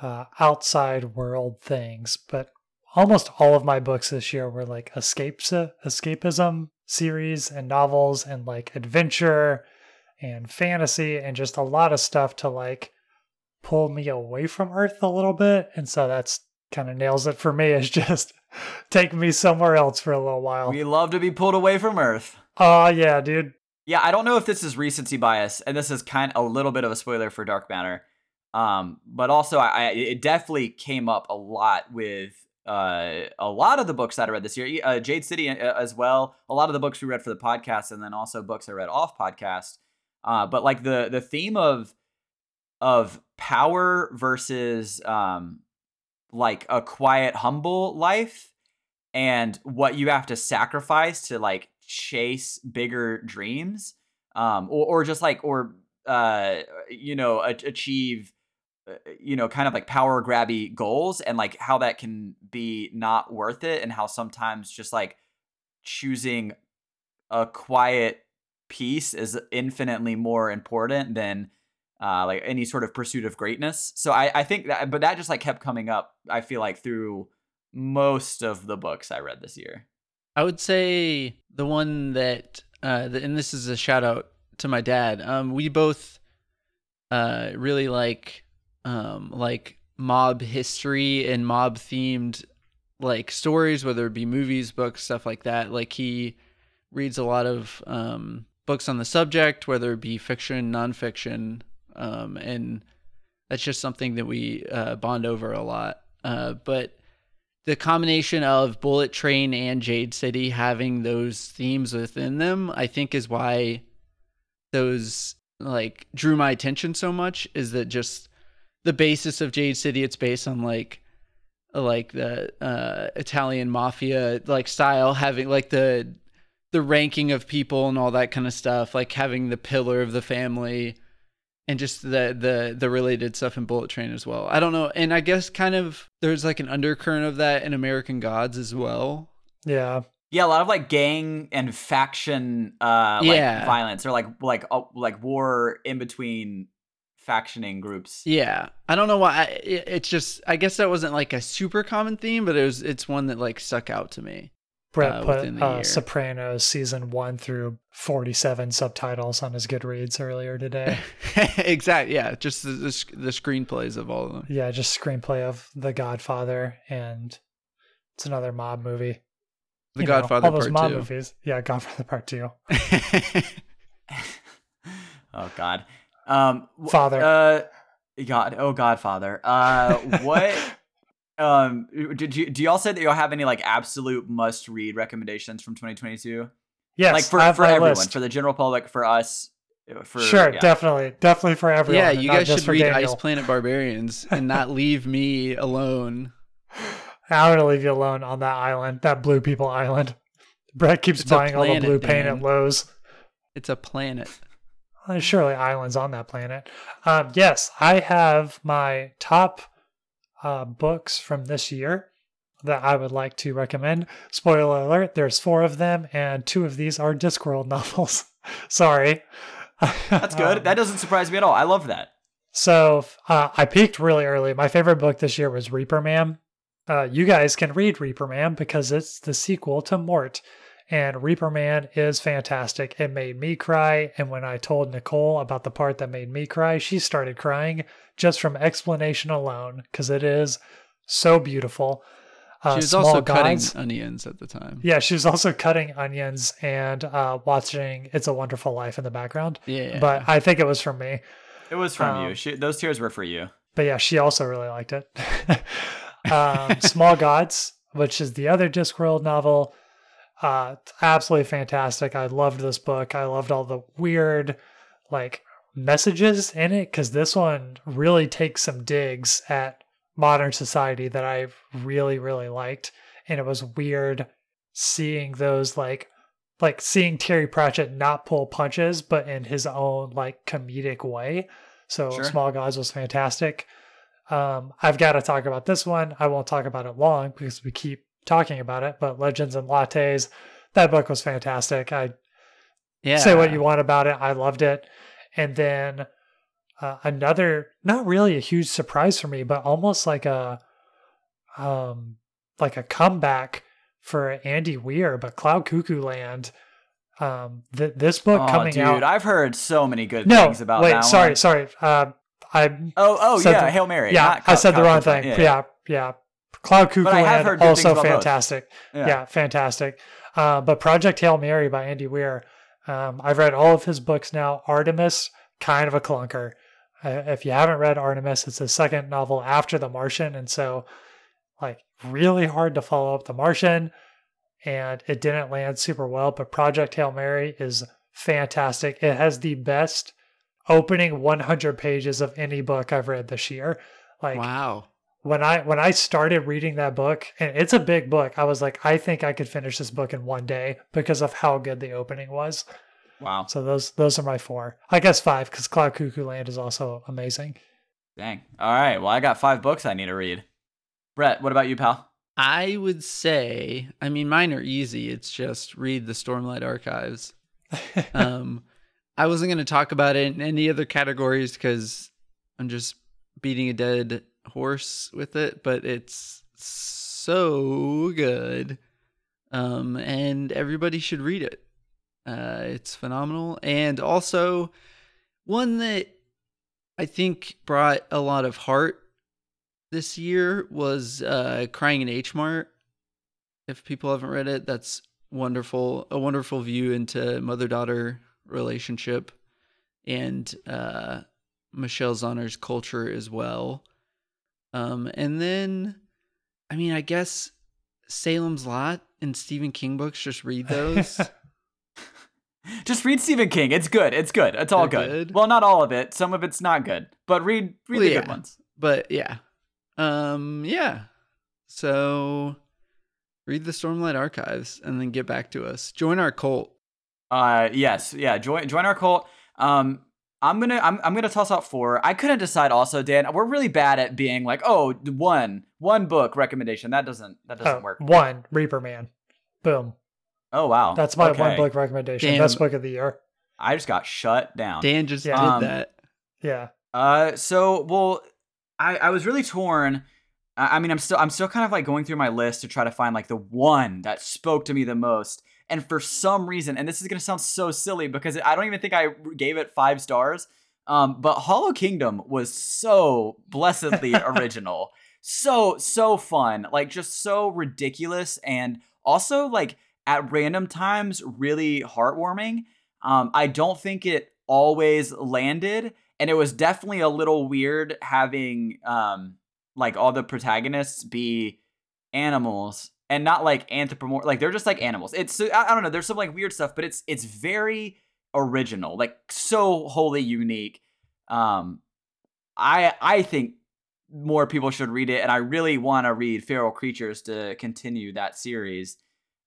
[SPEAKER 3] uh, outside world things, but almost all of my books this year were like escapes escapism series and novels and like adventure and fantasy and just a lot of stuff to like pull me away from Earth a little bit. And so that's kind of nails it for me. Is just take me somewhere else for a little while.
[SPEAKER 1] We love to be pulled away from Earth.
[SPEAKER 3] Oh yeah, dude.
[SPEAKER 1] Yeah, I don't know if this is recency bias, and this is kind of a little bit of a spoiler for Dark Matter. Um, but also, I, I it definitely came up a lot with uh, a lot of the books that I read this year. Uh, Jade City uh, as well. A lot of the books we read for the podcast, and then also books I read off podcast. Uh, but like the the theme of of power versus um, like a quiet, humble life, and what you have to sacrifice to like chase bigger dreams um or, or just like or uh you know a- achieve uh, you know kind of like power grabby goals and like how that can be not worth it and how sometimes just like choosing a quiet peace is infinitely more important than uh like any sort of pursuit of greatness so i i think that but that just like kept coming up i feel like through most of the books i read this year
[SPEAKER 2] I would say the one that, uh, the, and this is a shout out to my dad. Um, we both uh, really like um, like mob history and mob themed like stories, whether it be movies, books, stuff like that. Like he reads a lot of um, books on the subject, whether it be fiction, nonfiction, um, and that's just something that we uh, bond over a lot. Uh, but the combination of Bullet Train and Jade City having those themes within them, I think, is why those like drew my attention so much. Is that just the basis of Jade City? It's based on like like the uh, Italian mafia like style, having like the the ranking of people and all that kind of stuff, like having the pillar of the family and just the the the related stuff in Bullet Train as well. I don't know, and I guess kind of there's like an undercurrent of that in American Gods as well.
[SPEAKER 3] Yeah.
[SPEAKER 1] Yeah, a lot of like gang and faction uh
[SPEAKER 2] Yeah.
[SPEAKER 1] violence or like like uh, like war in between factioning groups.
[SPEAKER 2] Yeah, I don't know why. I, it, it's just I guess that wasn't like a super common theme, but it was it's one that like stuck out to me.
[SPEAKER 3] Brett
[SPEAKER 2] Uh,
[SPEAKER 3] put uh. Sopranos season one through 47 subtitles on his Goodreads earlier today.
[SPEAKER 2] exactly. Yeah, just the, the the screenplays of all of them.
[SPEAKER 3] yeah, just screenplay of The Godfather, and it's another mob movie.
[SPEAKER 2] The
[SPEAKER 3] You know,
[SPEAKER 2] Godfather
[SPEAKER 3] all those
[SPEAKER 2] Part
[SPEAKER 3] mob
[SPEAKER 2] Two.
[SPEAKER 3] movies. Yeah, Godfather Part Two.
[SPEAKER 1] oh God. Um,
[SPEAKER 3] Father.
[SPEAKER 1] Uh, God. Oh Godfather. Uh, what? um, did you do y'all say that y'all have any like absolute must read recommendations from 2022?
[SPEAKER 3] Yes,
[SPEAKER 1] like for
[SPEAKER 3] I have
[SPEAKER 1] for everyone,
[SPEAKER 3] list.
[SPEAKER 1] for the general public, for us. uh, For
[SPEAKER 3] sure,
[SPEAKER 1] yeah.
[SPEAKER 3] definitely, definitely for everyone.
[SPEAKER 2] yeah,
[SPEAKER 3] and
[SPEAKER 2] you guys
[SPEAKER 3] just
[SPEAKER 2] should
[SPEAKER 3] for
[SPEAKER 2] read
[SPEAKER 3] Daniel.
[SPEAKER 2] Ice Planet Barbarians and not leave me alone.
[SPEAKER 3] I'm gonna leave you alone on that island, that blue people island. Brett keeps
[SPEAKER 2] It's a
[SPEAKER 3] buying all the
[SPEAKER 2] planet,
[SPEAKER 3] blue paint
[SPEAKER 2] Dan.
[SPEAKER 3] at Lowe's.
[SPEAKER 2] It's a planet.
[SPEAKER 3] There's surely islands on that planet. Um, yes, I have my top uh, books from this year that I would like to recommend. Spoiler alert: there's four of them, and two of these are Discworld novels. Sorry.
[SPEAKER 1] That's good.
[SPEAKER 3] Um,
[SPEAKER 1] that doesn't surprise me at all. I love that.
[SPEAKER 3] So uh, I peaked really early. My favorite book this year was Reaper Man. Uh, you guys can read Reaper Man because it's the sequel to Mort. And Reaper Man is fantastic. It made me cry. And when I told Nicole about the part that made me cry, she started crying just from explanation alone because it is so beautiful. Uh,
[SPEAKER 2] she was
[SPEAKER 3] Small
[SPEAKER 2] also
[SPEAKER 3] Gods.
[SPEAKER 2] cutting onions at the time.
[SPEAKER 3] Yeah, she was also cutting onions and uh, watching It's a Wonderful Life in the background.
[SPEAKER 2] Yeah.
[SPEAKER 3] But I think it was from me.
[SPEAKER 1] It was from
[SPEAKER 3] Um,
[SPEAKER 1] you. She, those tears were for you.
[SPEAKER 3] but yeah, she also really liked it. um, Small Gods, which is the other Discworld novel, uh, absolutely fantastic. I loved this book. I loved all the weird, like messages in it because this one really takes some digs at modern society that I really really liked, and it was weird seeing those like like seeing Terry Pratchett not pull punches, but in his own like comedic way. So
[SPEAKER 1] Sure.
[SPEAKER 3] Small Gods was fantastic. Um, I've got to talk about this one. I won't talk about it long because we keep talking about it. But Legends and Lattes, that book was fantastic. I
[SPEAKER 2] yeah.
[SPEAKER 3] say what you want about it. I loved it. And then uh, another, not really a huge surprise for me, but almost like a, um, like a comeback for Andy Weir, but Cloud Cuckoo Land. Um, th- this book
[SPEAKER 1] Oh,
[SPEAKER 3] coming
[SPEAKER 1] dude,
[SPEAKER 3] out.
[SPEAKER 1] Dude, I've heard so many good
[SPEAKER 3] no,
[SPEAKER 1] things about
[SPEAKER 3] wait, sorry,
[SPEAKER 1] one.
[SPEAKER 3] sorry. Uh, I
[SPEAKER 1] Oh, oh yeah,
[SPEAKER 3] the-
[SPEAKER 1] Hail Mary.
[SPEAKER 3] yeah,
[SPEAKER 1] not
[SPEAKER 3] I
[SPEAKER 1] Cloud-
[SPEAKER 3] said the wrong
[SPEAKER 1] Cuckoo.
[SPEAKER 3] thing. Yeah, yeah. Cloud Cuckoo
[SPEAKER 1] But I have
[SPEAKER 3] Land
[SPEAKER 1] heard good things
[SPEAKER 3] also fantastic. Yeah. fantastic. Uh, but Project Hail Mary by Andy Weir. Um, I've read all of his books now. Artemis, kind of a clunker. Uh, if you haven't read Artemis, it's the second novel after The Martian, and so like really hard to follow up The Martian, and it didn't land super well. But Project Hail Mary is fantastic. It has the best opening 100 pages of any book I've read this year. Like
[SPEAKER 2] wow.
[SPEAKER 3] When I when I started reading that book, and it's a big book, I was like, I think I could finish this book in one day because of how good the opening was.
[SPEAKER 1] Wow.
[SPEAKER 3] So those those are my four. I guess five because Cloud Cuckoo Land is also amazing.
[SPEAKER 1] Dang. All right. Well, I got five books I need to read. Brett, what about you, pal?
[SPEAKER 2] I would say, I mean, mine are easy. It's just read the Stormlight Archives. Um, I wasn't going to talk about it in any other categories because I'm just beating a dead horse with it, but it's so good. Um, and everybody should read it. Uh, it's phenomenal. And also, one that I think brought a lot of heart this year was uh, Crying in H Mart. If people haven't read it, that's wonderful. A wonderful view into mother daughter relationship and uh, Michelle Zauner's culture as well. Um, and then, I mean, I guess Salem's Lot and Stephen King books. Just read those.
[SPEAKER 1] Just read Stephen King. It's good. It's good. It's all good.
[SPEAKER 2] good?
[SPEAKER 1] Well, not all of it. Some of it's not good. But read read
[SPEAKER 2] Well,
[SPEAKER 1] the good ones.
[SPEAKER 2] but yeah, um, yeah. So Read the Stormlight archives and then get back to us. Join our cult.
[SPEAKER 1] Uh, yes, yeah. Join join our cult. Um, I'm gonna I'm I'm gonna toss out four. I couldn't decide. Also, Dan, we're really bad at being like, oh, one one book recommendation. That doesn't that doesn't
[SPEAKER 3] Oh,
[SPEAKER 1] work.
[SPEAKER 3] One Reaper Man. Boom.
[SPEAKER 1] Oh wow,
[SPEAKER 3] That's my
[SPEAKER 1] Okay.
[SPEAKER 3] one book recommendation.
[SPEAKER 2] Damn.
[SPEAKER 3] Best book of the year.
[SPEAKER 1] I just got shut down.
[SPEAKER 2] Dan just
[SPEAKER 3] Yeah.
[SPEAKER 2] did
[SPEAKER 1] Um,
[SPEAKER 2] that.
[SPEAKER 3] Yeah.
[SPEAKER 1] Uh, so well, I I was really torn. I I mean, I'm still I'm still kind of like going through my list to try to find like the one that spoke to me the most. And for some reason, and this is gonna sound so silly because I don't even think I gave it five stars. Um, but Hollow Kingdom was so blessedly original, so so fun, like just so ridiculous, and also like at random times really heartwarming. Um, I don't think it always landed, and it was definitely a little weird having um like all the protagonists be animals and not like anthropomorph like they're just like animals it's I, I don't know there's some like weird stuff but it's it's very original like so wholly unique um i i think more people should read it and i really want to read feral creatures to continue that series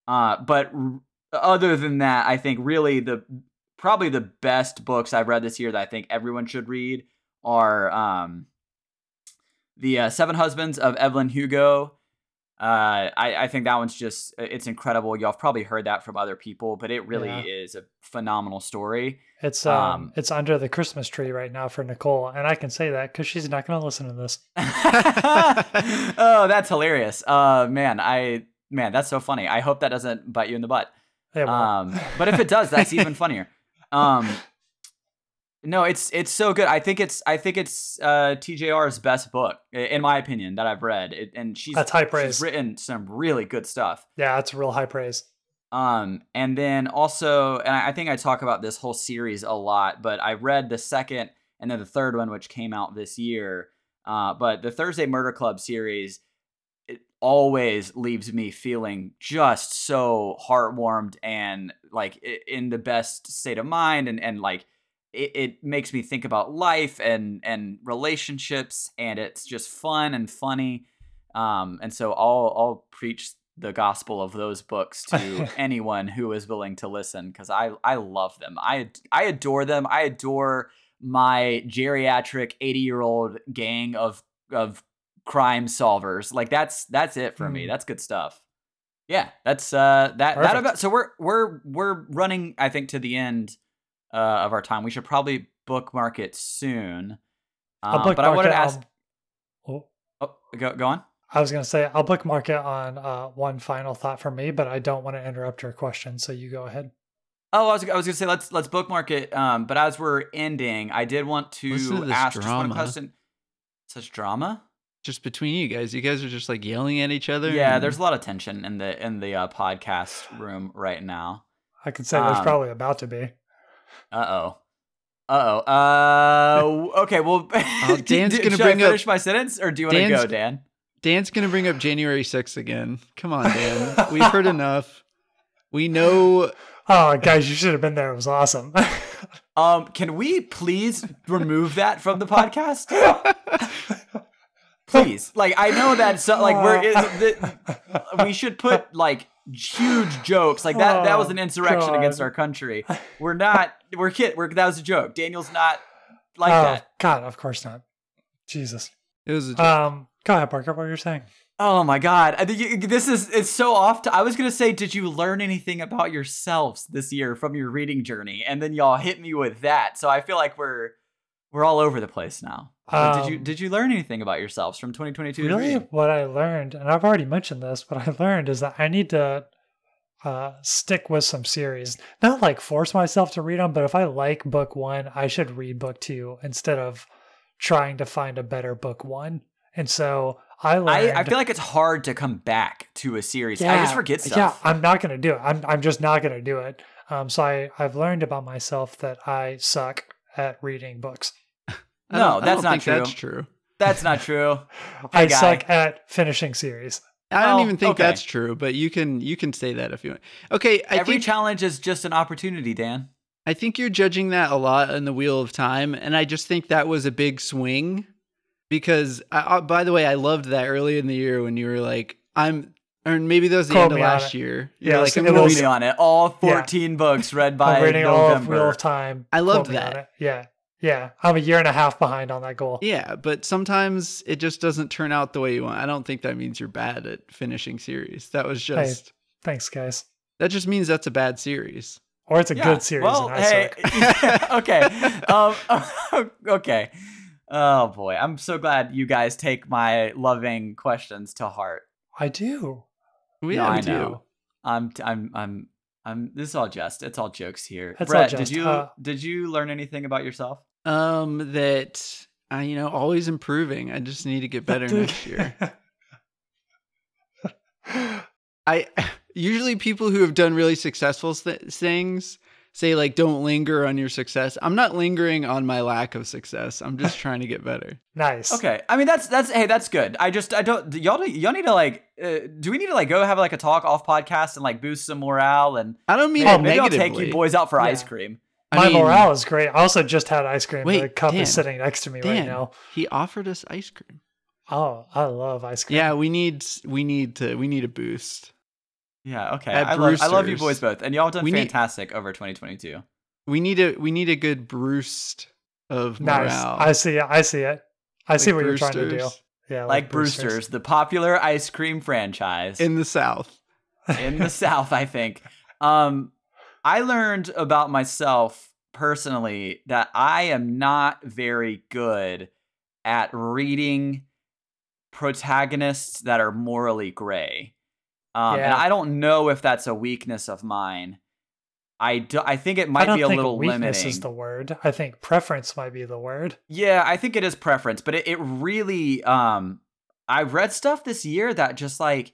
[SPEAKER 1] uh but r- other than that i think really the probably the best books i've read this year that i think everyone should read are um the uh, Seven Husbands of Evelyn Hugo. Uh, I, I think that one's just it's incredible. Y'all have probably heard that from other people, but it really
[SPEAKER 3] Yeah.
[SPEAKER 1] is a phenomenal story.
[SPEAKER 3] It's um,
[SPEAKER 1] Um,
[SPEAKER 3] it's under the Christmas tree right now for Nicole, and I can say that because she's not going to listen to this.
[SPEAKER 1] oh, that's hilarious. Uh, man, I man, that's so funny. I hope that doesn't bite you in the butt. Um, but if it does, that's even funnier. Um, no, it's it's so good. I think it's I think it's uh, TJR's best book in my opinion that I've read, it, and she's
[SPEAKER 3] That's high
[SPEAKER 1] she's written some really good stuff.
[SPEAKER 3] yeah, that's real high praise.
[SPEAKER 1] Um, and then also, and I I think I talk about this whole series a lot, but I read the second and then the third one, which came out this year. Uh, but the Thursday Murder Club series, it always leaves me feeling just so heartwarmed and like in the best state of mind, and and like it, it makes me think about life and and relationships, and it's just fun and funny. Um, and so I'll I'll preach the gospel of those books to anyone who is willing to listen because I I love them. I I adore them. I adore my geriatric 80 year old gang of of crime solvers. Like that's that's it for me.
[SPEAKER 3] Mm.
[SPEAKER 1] That's good stuff. Yeah, that's uh that that about so we're we're we're running I think to the end uh of our time. We should probably bookmark it soon.
[SPEAKER 3] I'll
[SPEAKER 1] Um,
[SPEAKER 3] bookmark
[SPEAKER 1] but I wanted to ask
[SPEAKER 3] oh,
[SPEAKER 1] oh, go go on.
[SPEAKER 3] I was going to say I'll bookmark it on uh, one final thought from me, but I don't want to interrupt your question, so you go ahead.
[SPEAKER 1] Oh, I was, I was gonna say let's let's bookmark it. Um, but as we're ending, I did want to
[SPEAKER 2] to this
[SPEAKER 1] ask just one question. Such drama?
[SPEAKER 2] Just between you guys, you guys are just like yelling at each other.
[SPEAKER 1] Yeah,
[SPEAKER 2] and-
[SPEAKER 1] there's a lot of tension in the in the uh, podcast room right now.
[SPEAKER 3] I could say there's
[SPEAKER 1] Um,
[SPEAKER 3] probably about to be.
[SPEAKER 1] Uh oh. Uh oh. Uh okay. Well,
[SPEAKER 2] Oh, Dan's
[SPEAKER 1] do-
[SPEAKER 2] gonna bring
[SPEAKER 1] I
[SPEAKER 2] up-
[SPEAKER 1] finish my sentence, or do you want to go, Dan?
[SPEAKER 2] Dan's gonna bring up January 6th again. Come on, Dan. We've heard enough. We know
[SPEAKER 3] Oh, guys, you should have been there. It was awesome.
[SPEAKER 1] Um, can we please remove that from the podcast? Please. Like I know that so like we're it, the, we should put like huge jokes like that. that was an
[SPEAKER 3] Oh,
[SPEAKER 1] insurrection against our country. We're not. We're kid. We're that was a joke. Daniel's not like
[SPEAKER 3] oh,
[SPEAKER 1] that.
[SPEAKER 3] God, of course not. Jesus.
[SPEAKER 2] it was a joke.
[SPEAKER 3] Um, go ahead, Parker. What you're saying?
[SPEAKER 1] Oh my god! I think this is it's so off. To, I was gonna say, did you learn anything about yourselves this year from your reading journey? And then y'all hit me with that. So I feel like we're we're all over the place now. But did you
[SPEAKER 3] Um,
[SPEAKER 1] did you learn anything about yourselves from 2022?
[SPEAKER 3] Really, what I learned, and I've already mentioned this, what I learned is that I need to uh, stick with some series. Not like force myself to read them, but if I like book one, I should read book two instead of trying to find a better book one. And so I learned.
[SPEAKER 1] I, I feel like it's hard to come back to a series. I just forget stuff.
[SPEAKER 3] Yeah, I'm not going to do it. I'm I'm just not going to do it. Um, so I I've learned about myself that I suck at reading books.
[SPEAKER 2] I
[SPEAKER 1] No,
[SPEAKER 2] don't- I
[SPEAKER 1] that's
[SPEAKER 2] don't
[SPEAKER 1] not
[SPEAKER 2] think
[SPEAKER 1] true.
[SPEAKER 2] That's true.
[SPEAKER 1] That's not true.
[SPEAKER 3] I
[SPEAKER 1] guy.
[SPEAKER 3] suck at finishing series.
[SPEAKER 2] I don't
[SPEAKER 1] Oh,
[SPEAKER 2] even think
[SPEAKER 1] okay.
[SPEAKER 2] that's true, but you can you can say that if you want. Okay, I
[SPEAKER 1] Every
[SPEAKER 2] think
[SPEAKER 1] challenge is just an opportunity, Dan.
[SPEAKER 2] I think you're judging that a lot in the Wheel of Time, and I just think that was a big swing because, I, I, by the way, I loved that early in the year when you were like, "I'm or maybe that was the
[SPEAKER 3] Quote
[SPEAKER 2] end of last year.
[SPEAKER 3] Yeah,
[SPEAKER 2] like,
[SPEAKER 3] so
[SPEAKER 2] I'm
[SPEAKER 3] it
[SPEAKER 2] gonna
[SPEAKER 1] Quote
[SPEAKER 3] was-
[SPEAKER 2] read
[SPEAKER 1] me
[SPEAKER 2] it.
[SPEAKER 1] on it. All 14 books read by
[SPEAKER 3] I'm reading all of Wheel of Time.
[SPEAKER 2] I loved
[SPEAKER 3] Quote me on
[SPEAKER 2] that.
[SPEAKER 3] Yeah. Yeah. I'm a year and a half behind on that goal.
[SPEAKER 2] Yeah, but sometimes it just doesn't turn out the way you want. I don't think that means you're bad at finishing series. That was
[SPEAKER 3] Hey.
[SPEAKER 2] just
[SPEAKER 3] Thanks, guys.
[SPEAKER 2] that just means that's a bad series.
[SPEAKER 3] Or it's a
[SPEAKER 1] Yeah,
[SPEAKER 3] good series.
[SPEAKER 1] Well,
[SPEAKER 3] and
[SPEAKER 1] hey,
[SPEAKER 3] suck.
[SPEAKER 1] okay. Um, okay. Oh boy, I'm so glad you guys take my loving questions to heart.
[SPEAKER 3] I do.
[SPEAKER 2] We,
[SPEAKER 1] No,
[SPEAKER 2] yeah, we
[SPEAKER 1] I
[SPEAKER 2] do.
[SPEAKER 1] know. I'm, I'm, I'm, I'm. This is all jest. It's all jokes here.
[SPEAKER 3] It's all
[SPEAKER 1] Brett, did you
[SPEAKER 3] Uh,
[SPEAKER 1] did you learn anything about yourself?
[SPEAKER 2] Um, that I, you know, always improving. I just need to get better next year. I usually people who have done really successful th- things say like don't linger on your success. I'm not lingering on my lack of success. I'm just trying to get better.
[SPEAKER 3] nice.
[SPEAKER 1] Okay, I mean that's that's hey that's good. I just I don't y'all y'all need to like uh, do we need to like go have like a talk off podcast and like boost some morale and
[SPEAKER 2] I don't mean
[SPEAKER 1] maybe,
[SPEAKER 2] it
[SPEAKER 1] maybe I'll take you boys out for
[SPEAKER 3] Yeah.
[SPEAKER 1] ice cream.
[SPEAKER 2] I
[SPEAKER 3] My
[SPEAKER 2] mean,
[SPEAKER 3] morale is great. I also just had ice cream.
[SPEAKER 2] Wait,
[SPEAKER 3] the cup
[SPEAKER 2] Dan,
[SPEAKER 3] is sitting next to me right now.
[SPEAKER 2] he offered us ice cream.
[SPEAKER 3] Oh, I love ice cream.
[SPEAKER 2] Yeah, we need we need to we need a boost.
[SPEAKER 1] Yeah, okay.
[SPEAKER 2] At
[SPEAKER 1] I love I love you boys both, and y'all done
[SPEAKER 2] We need-
[SPEAKER 1] fantastic over 2022.
[SPEAKER 2] We need a we need a good boost of morale.
[SPEAKER 3] Nice. I see it. I see it. I see
[SPEAKER 2] Like
[SPEAKER 3] what you're trying to do. Yeah,
[SPEAKER 1] Like, Brewster's, the popular ice cream franchise
[SPEAKER 2] in the South.
[SPEAKER 1] in the South, I think. Um, I learned about myself personally that I am not very good at reading protagonists that are morally gray. Um, And I don't know if that's a weakness of mine. I, do, I think it might be a
[SPEAKER 3] think
[SPEAKER 1] little
[SPEAKER 3] weakness
[SPEAKER 1] limiting.
[SPEAKER 3] is the word. I think preference might be the word.
[SPEAKER 1] Yeah, I think it is preference, but it, it really um I've read stuff this year that just like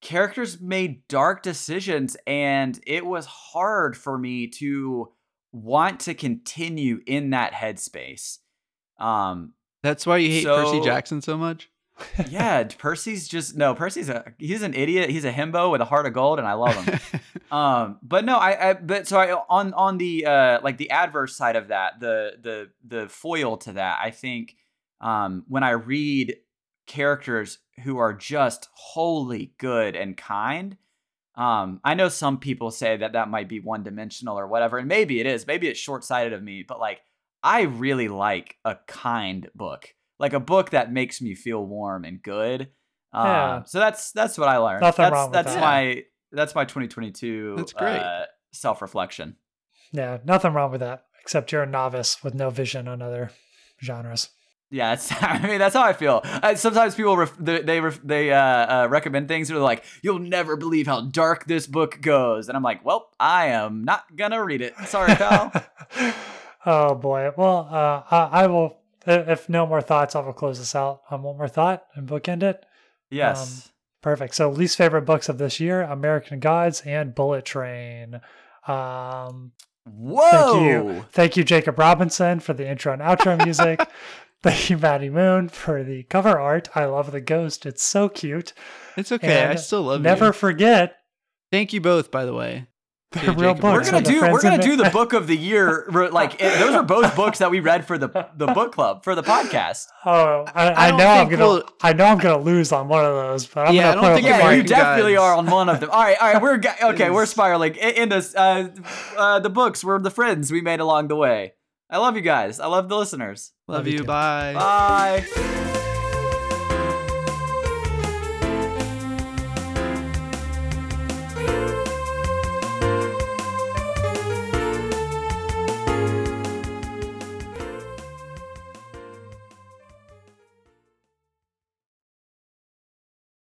[SPEAKER 1] characters made dark decisions and it was hard for me to want to continue in that headspace. Um
[SPEAKER 2] That's why you hate Percy Jackson so much.
[SPEAKER 1] yeah, Percy's just no, Percy's a he's an idiot. He's a himbo with a heart of gold and I love him. um but no i i but so i on on the uh like the adverse side of that the the the foil to that i think um when i read characters who are just wholly good and kind um i know some people say that that might be one dimensional or whatever and maybe it is maybe it's short-sighted of me but like i really like a kind book like a book that makes me feel warm and good um,
[SPEAKER 3] Yeah.
[SPEAKER 1] so that's that's what i learned
[SPEAKER 3] Nothing
[SPEAKER 1] that's
[SPEAKER 3] wrong with
[SPEAKER 1] that's
[SPEAKER 3] that.
[SPEAKER 1] my that's my 2022
[SPEAKER 2] That's great.
[SPEAKER 1] uh, self-reflection
[SPEAKER 3] Yeah, nothing wrong with that. Except you're a novice with no vision on other genres.
[SPEAKER 1] Yeah it's, i mean that's how i feel I, sometimes people ref, they they, ref, they uh, uh, recommend things and they're like you'll never believe how dark this book goes and i'm like well i am not gonna read it sorry pal
[SPEAKER 3] oh boy. Well, uh, I, I will. If no more thoughts, I will close this out on one more thought and bookend it.
[SPEAKER 1] yes
[SPEAKER 3] Perfect. So, least favorite books of this year: American Gods and Bullet Train. Um,
[SPEAKER 1] whoa
[SPEAKER 3] Thank you. Thank you, Jacob Robinson, for the intro and outro music. Thank you, Maddie Moon, for the cover art. I love the ghost. It's so cute.
[SPEAKER 2] It's okay. I still love it.
[SPEAKER 3] Never
[SPEAKER 2] you.
[SPEAKER 3] forget
[SPEAKER 2] Thank you both, by the way.
[SPEAKER 3] the
[SPEAKER 2] Yeah,
[SPEAKER 3] real
[SPEAKER 2] Jacob,
[SPEAKER 1] we're gonna do we're gonna do the book of the year like it, those are both books that we read for the the book club for the podcast
[SPEAKER 3] Oh, I,
[SPEAKER 2] I
[SPEAKER 3] I, know I'm gonna.
[SPEAKER 2] we'll-
[SPEAKER 3] I know I'm gonna lose on one of those, but I'm
[SPEAKER 2] Yeah,
[SPEAKER 3] gonna
[SPEAKER 2] don't
[SPEAKER 3] put
[SPEAKER 2] think
[SPEAKER 1] yeah you definitely
[SPEAKER 2] Gods
[SPEAKER 1] are on one of them all right all right we're okay we're spiraling I- in this uh, uh the books were the friends we made along the way i love you guys i love the listeners
[SPEAKER 2] Love,
[SPEAKER 3] Love
[SPEAKER 2] you
[SPEAKER 3] too.
[SPEAKER 2] Bye.
[SPEAKER 1] bye